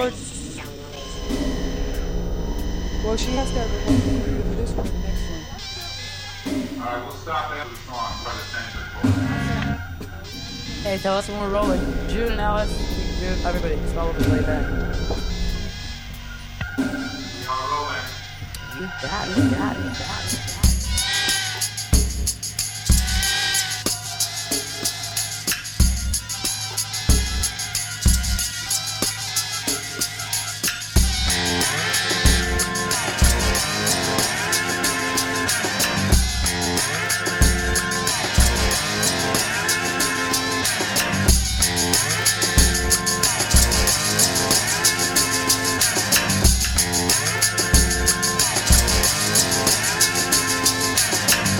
Well, she has to have it one for this one and the next one. Alright, we'll stop after the song. Try to change it for Hey, tell us when we're rolling. June and Alice, June, everybody, just all of us back. We are rolling. You got it, you got it, you got it.